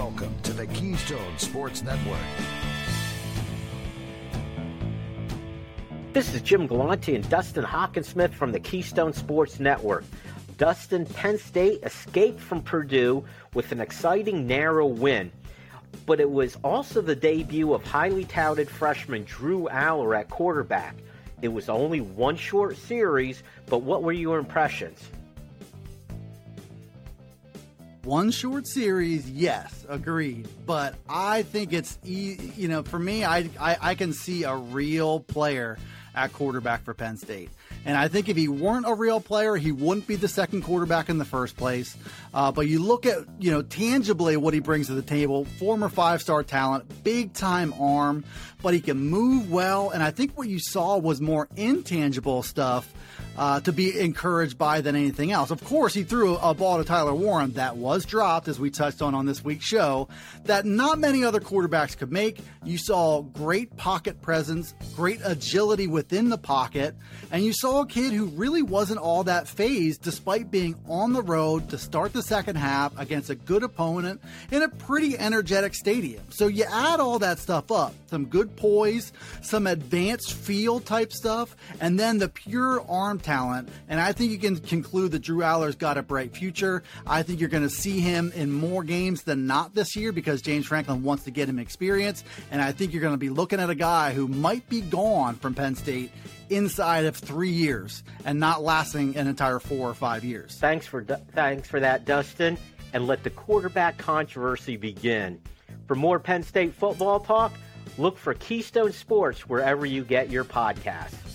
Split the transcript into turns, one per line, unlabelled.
Welcome to the Keystone Sports Network.
This is Jim Galante and Dustin Hockensmith from the Keystone Sports Network. Dustin, Penn State escaped from Purdue with an exciting narrow win, but it was also the debut of highly touted freshman Drew Allar at quarterback. It was only one short series, but what were your impressions?
One short series, yes, agreed. But I think it's, you know, for me, I, I, I can see a real player at quarterback for Penn State. And I think if he weren't a real player, he wouldn't be the second quarterback in the first place. Uh, but you look at, you know, tangibly what he brings to the table former five star talent, big time arm, but he can move well. And I think what you saw was more intangible stuff uh, to be encouraged by than anything else. Of course, he threw a ball to Tyler Warren that was dropped, as we touched on on this week's show, that not many other quarterbacks could make. You saw great pocket presence, great agility within the pocket, and you saw a kid who really wasn't all that fazed despite being on the road to start the second half against a good opponent in a pretty energetic stadium. So you add all that stuff up some good poise, some advanced feel type stuff, and then the pure arm. And I think you can conclude that Drew Allar's got a bright future. I think you're going to see him in more games than not this year because James Franklin wants to get him experience. And I think you're going to be looking at a guy who might be gone from Penn State inside of three years and not lasting an entire four or five years.
Thanks for thanks for that, Dustin. And let the quarterback controversy begin. For more Penn State football talk, look for Keystone Sports wherever you get your podcasts.